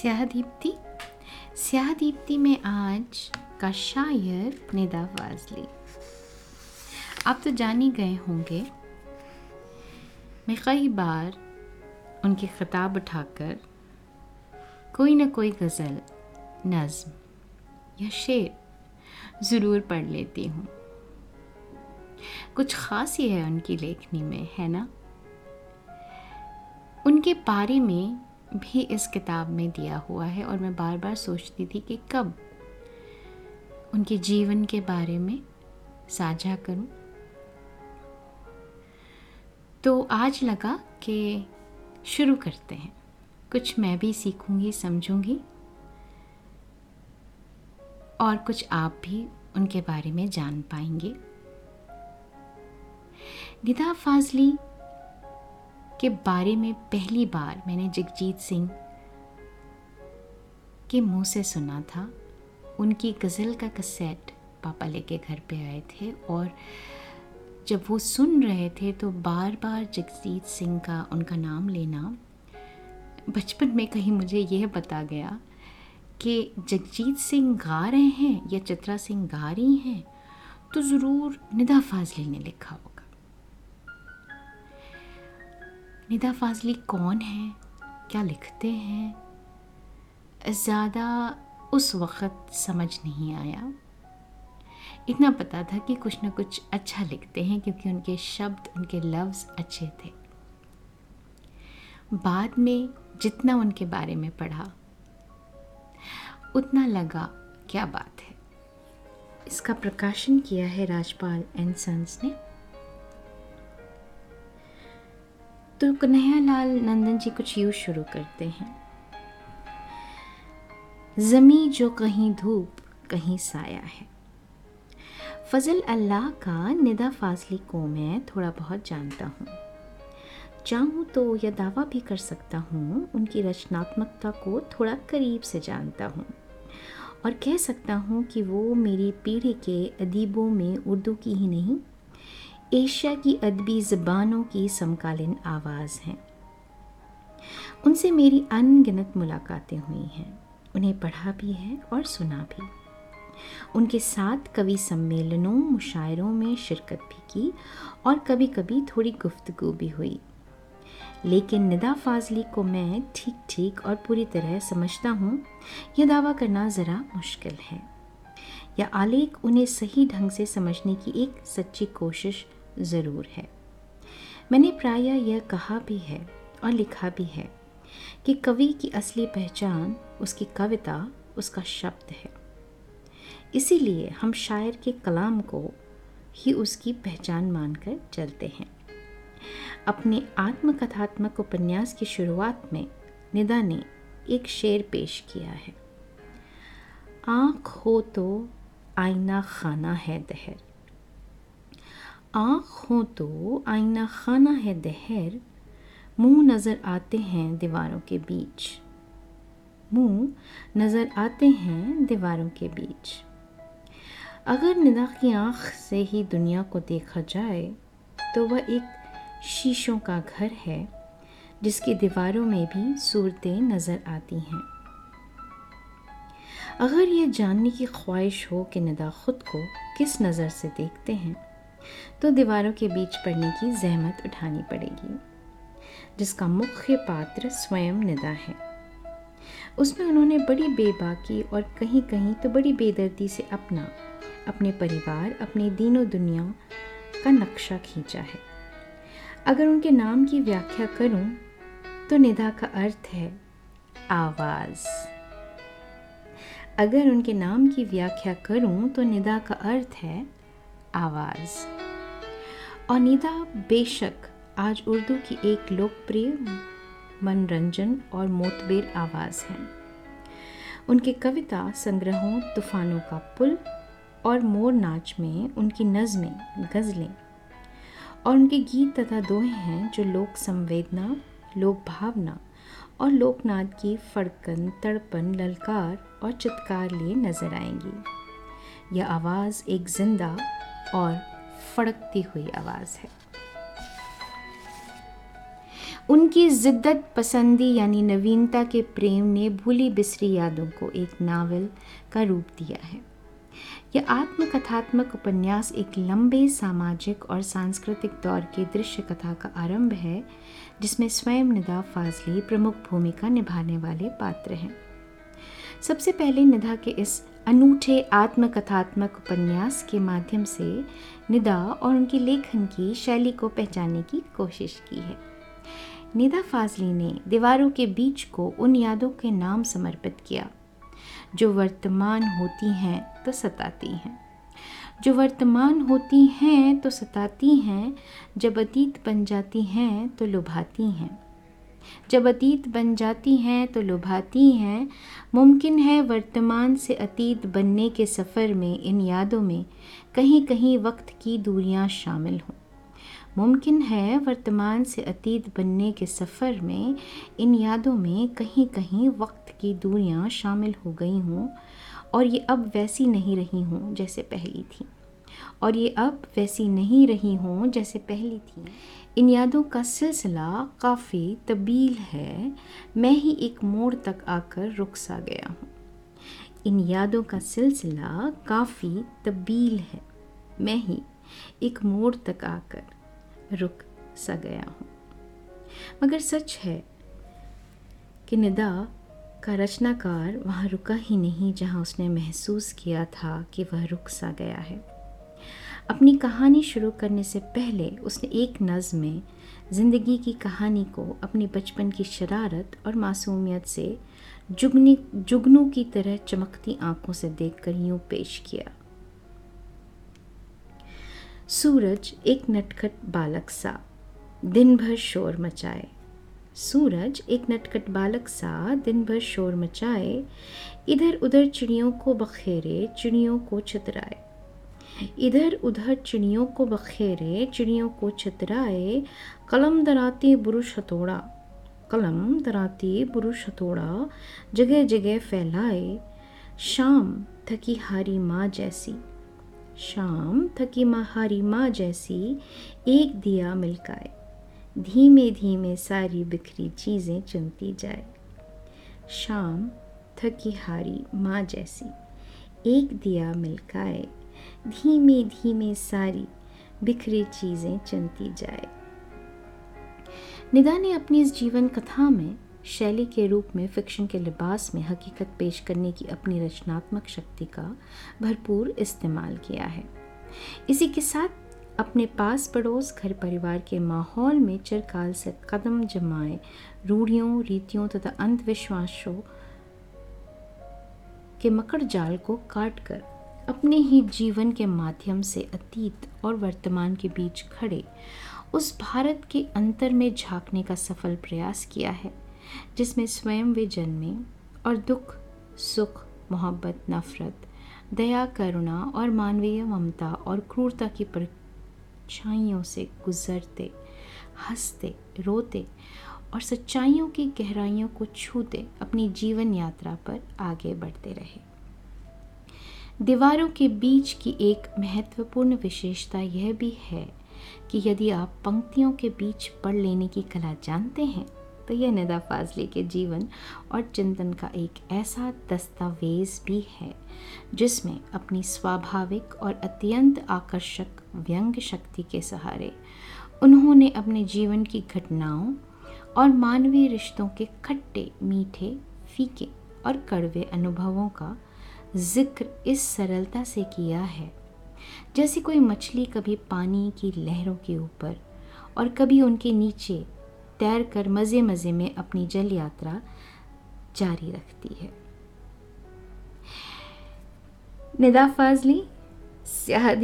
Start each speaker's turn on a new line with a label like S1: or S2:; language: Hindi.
S1: स्याह दीप्ति स्याह दीप्ति में आज का शायर निदा फाजली आप तो जान ही गए होंगे, मैं कई बार उनकी खिताब उठाकर कोई ना कोई गज़ल, नज़म या शेर ज़रूर पढ़ लेती हूँ। कुछ ख़ास ही है उनकी लेखनी में, है ना? उनके बारे में भी इस किताब में दिया हुआ है और मैं बार बार सोचती थी कि कब उनके जीवन के बारे में साझा करूँ। तो आज लगा कि शुरू करते हैं। कुछ मैं भी सीखूँगी, समझूँगी और कुछ आप भी उनके बारे में जान पाएँगे। निदा फाजली के बारे में पहली बार मैंने जगजीत सिंह के मुँह से सुना था। उनकी गज़ल का कसेट पापा लेके घर पे आए थे और जब वो सुन रहे थे तो बार बार जगजीत सिंह का उनका नाम लेना बचपन में कहीं मुझे यह बता गया कि जगजीत सिंह गा रहे हैं या चित्रा सिंह गा रही हैं तो ज़रूर निदा फाजली ने लिखा होगा निदा फाजली कौन है? क्या लिखते हैं? ज़्यादा उस वक़्त समझ नहीं आया। इतना पता था कि कुछ ना कुछ अच्छा लिखते हैं क्योंकि उनके शब्द, उनके लफ्ज़ अच्छे थे। बाद में जितना उनके बारे में पढ़ा, उतना लगा, क्या बात है। इसका प्रकाशन किया है राजपाल एंड सन्स ने। तो कन्हैयालाल नंदन जी कुछ यूँ शुरू करते हैं। ज़मी जो कहीं धूप, कहीं साया है। फजल अल्लाह का निदा फाजली को मैं थोड़ा बहुत जानता हूँ। चाहूँ तो यह दावा भी कर सकता हूँ, उनकी रचनात्मकता को थोड़ा करीब से जानता हूँ। और कह सकता हूँ कि वो मेरी पीढ़ी के अदीबों में उर्दू की ही नहीं एशिया की अदबी ज़बानों की समकालीन आवाज़ हैं। उनसे मेरी अनगिनत मुलाकातें हुई हैं। उन्हें पढ़ा भी है और सुना भी। उनके साथ कवि सम्मेलनों, मुशायरों में शिरकत भी की और कभी कभी थोड़ी गुफ्तगु भी हुई। लेकिन निदा फाजली को मैं ठीक ठीक और पूरी तरह समझता हूँ, यह दावा करना ज़रा मुश्किल है। या आलेख उन्हें सही ढंग से समझने की एक सच्ची कोशिश ज़रूर है। मैंने प्रायः यह कहा भी है और लिखा भी है कि कवि की असली पहचान, उसकी कविता, उसका शब्द है। इसीलिए हम शायर के कलाम को ही उसकी पहचान मानकर चलते हैं। अपने आत्मकथात्मक उपन्यास की शुरुआत में निदा ने एक शेर पेश किया है। आँख हो तो आईना खाना है दहर। आँख हो तो आईना खाना है दहर, मुँह नज़र आते हैं दीवारों के बीच। मुँह नज़र आते हैं दीवारों के बीच। अगर निदा की आँख से ही दुनिया को देखा जाए तो वह एक शीशों का घर है, जिसकी दीवारों में भी सूरतें नज़र आती हैं। अगर यह जानने की ख्वाहिश हो कि निदा खुद को किस नज़र से देखते हैं तो दीवारों के बीच पढ़ने की जहमत उठानी पड़ेगी, जिसका मुख्य पात्र स्वयं निदा है। उसमें उन्होंने बड़ी बेबाकी और कहीं कहीं तो बड़ी बेदर्दी से अपना, अपने परिवार, अपने दीनों दुनिया का नक्शा खींचा है। अगर उनके नाम की व्याख्या करूँ तो निदा का अर्थ है आवाज़। अगर उनके नाम की व्याख्या करूँ तो निदा का अर्थ है आवाज़। अनिदा बेशक आज उर्दू की एक लोकप्रिय मनोरंजन और मोतबेर आवाज़ है। उनके कविता, संग्रहों, तूफ़ानों का पुल और मोर नाच में उनकी नज़में, गज़लें और उनके गीत तथा दोहे हैं जो लोक संवेदना, लोक भावना और लोकनाद की फड़कन, तड़पन, ललकार और चित्कार लिए नज़र आएँगी। यह आवाज़ एक ज़िंदा और फड़कती हुई आवाज़ है। उनकी जिद्दत पसंदी यानी नवीनता के प्रेम ने भूली बिसरी यादों को एक नावल का रूप दिया है। यह आत्मकथात्मक उपन्यास एक लंबे सामाजिक और सांस्कृतिक दौर के दृश्य कथा का आरंभ है, जिसमें स्वयं निदा फाजली प्रमुख भूमिका निभाने वाले पात्र हैं। सबसे पहले निधा के इस अनूठे आत्मकथात्मक उपन्यास के माध्यम से निदा और उनकी लेखन की शैली को पहचानने की कोशिश की है। निदा फाजली ने दीवारों के बीच को उन यादों के नाम समर्पित किया, जो वर्तमान होती हैं तो सताती हैं। जो वर्तमान होती हैं तो सताती हैं, जब अतीत बन जाती हैं तो लुभाती हैं। जब अतीत बन जाती हैं तो लुभाती हैं। मुमकिन है वर्तमान से अतीत बनने के सफ़र में, इन यादों में कहीं कहीं वक्त की दूरियाँ शामिल हों। मुमकिन है वर्तमान से अतीत बनने के सफ़र में, इन यादों में कहीं कहीं वक्त की दूरियाँ शामिल हो गई हों, और ये अब वैसी नहीं रही हों जैसे पहली थी। और ये अब वैसी नहीं रही हों जैसे पहली थी। इन यादों का सिलसिला काफ़ी तबील है। मैं ही एक मोड़ तक आकर रुक सा गया हूँ। इन यादों का सिलसिला काफ़ी तबील है। मैं ही एक मोड़ तक आकर रुक सा गया हूँ। मगर सच है कि निदा का रचनाकार वहाँ रुका ही नहीं जहाँ उसने महसूस किया था कि वह रुक सा गया है। अपनी कहानी शुरू करने से पहले उसने एक नज़म में ज़िंदगी की कहानी को अपने बचपन की शरारत और मासूमियत से जुगनी, जुगनू की तरह चमकती आँखों से देखकर यूँ पेश किया। सूरज एक नटखट बालक सा दिन भर शोर मचाए। सूरज एक नटखट बालक सा दिन भर शोर मचाए। इधर उधर चिड़ियों को बखेरे, चिड़ियों को चतराए इधर उधर चिड़ियों को बखेरे, चिड़ियों को छतराए, कलम दराती बुरुष हथौड़ा कलम दराती बुरुष हथौड़ा जगह जगह फैलाए, शाम थकी हारी माँ जैसी, शाम थकी माँ हारी माँ जैसी एक दिया मिलकाए, धीमे धीमे सारी बिखरी चीज़ें चुनती जाए, शाम थकी हारी माँ जैसी एक दिया मिलकाए। धीमे धीमे सारी बिखरी चीज़ें चलती जाए। निदा ने अपनी इस जीवन कथा में शैली के रूप में फिक्शन के लिबास में हकीकत पेश करने की अपनी रचनात्मक शक्ति का भरपूर इस्तेमाल किया है। इसी के साथ अपने पास पड़ोस घर परिवार के माहौल में चिरकाल से कदम जमाए रूढ़ियों, रीतियों तथा अंधविश्वासों के मकड़ जाल को काट कर अपने ही जीवन के माध्यम से अतीत और वर्तमान के बीच खड़े, उस भारत के अंतर में झांकने का सफल प्रयास किया है, जिसमें स्वयं वे जन्मे और दुख, सुख, मोहब्बत, नफरत, दया, करुणा और मानवीय ममता और क्रूरता की परछाइयों से गुजरते, हँसते, रोते और सच्चाइयों की गहराइयों को छूते अपनी जीवन यात्रा पर आगे बढ़ते रहे। दीवारों के बीच की एक महत्वपूर्ण विशेषता यह भी है कि यदि आप पंक्तियों के बीच पढ़ लेने की कला जानते हैं तो यह निदा फाजली के जीवन और चिंतन का एक ऐसा दस्तावेज़ भी है, जिसमें अपनी स्वाभाविक और अत्यंत आकर्षक व्यंग शक्ति के सहारे उन्होंने अपने जीवन की घटनाओं और मानवीय रिश्तों के खट्टे, मीठे, फीके और कड़वे अनुभवों का ज़िक्र इस सरलता से किया है। जैसे कोई मछली कभी पानी की लहरों के ऊपर और कभी उनके नीचे तैर कर मज़े मज़े में अपनी जल यात्रा जारी रखती है। निदा फाजली, स्याह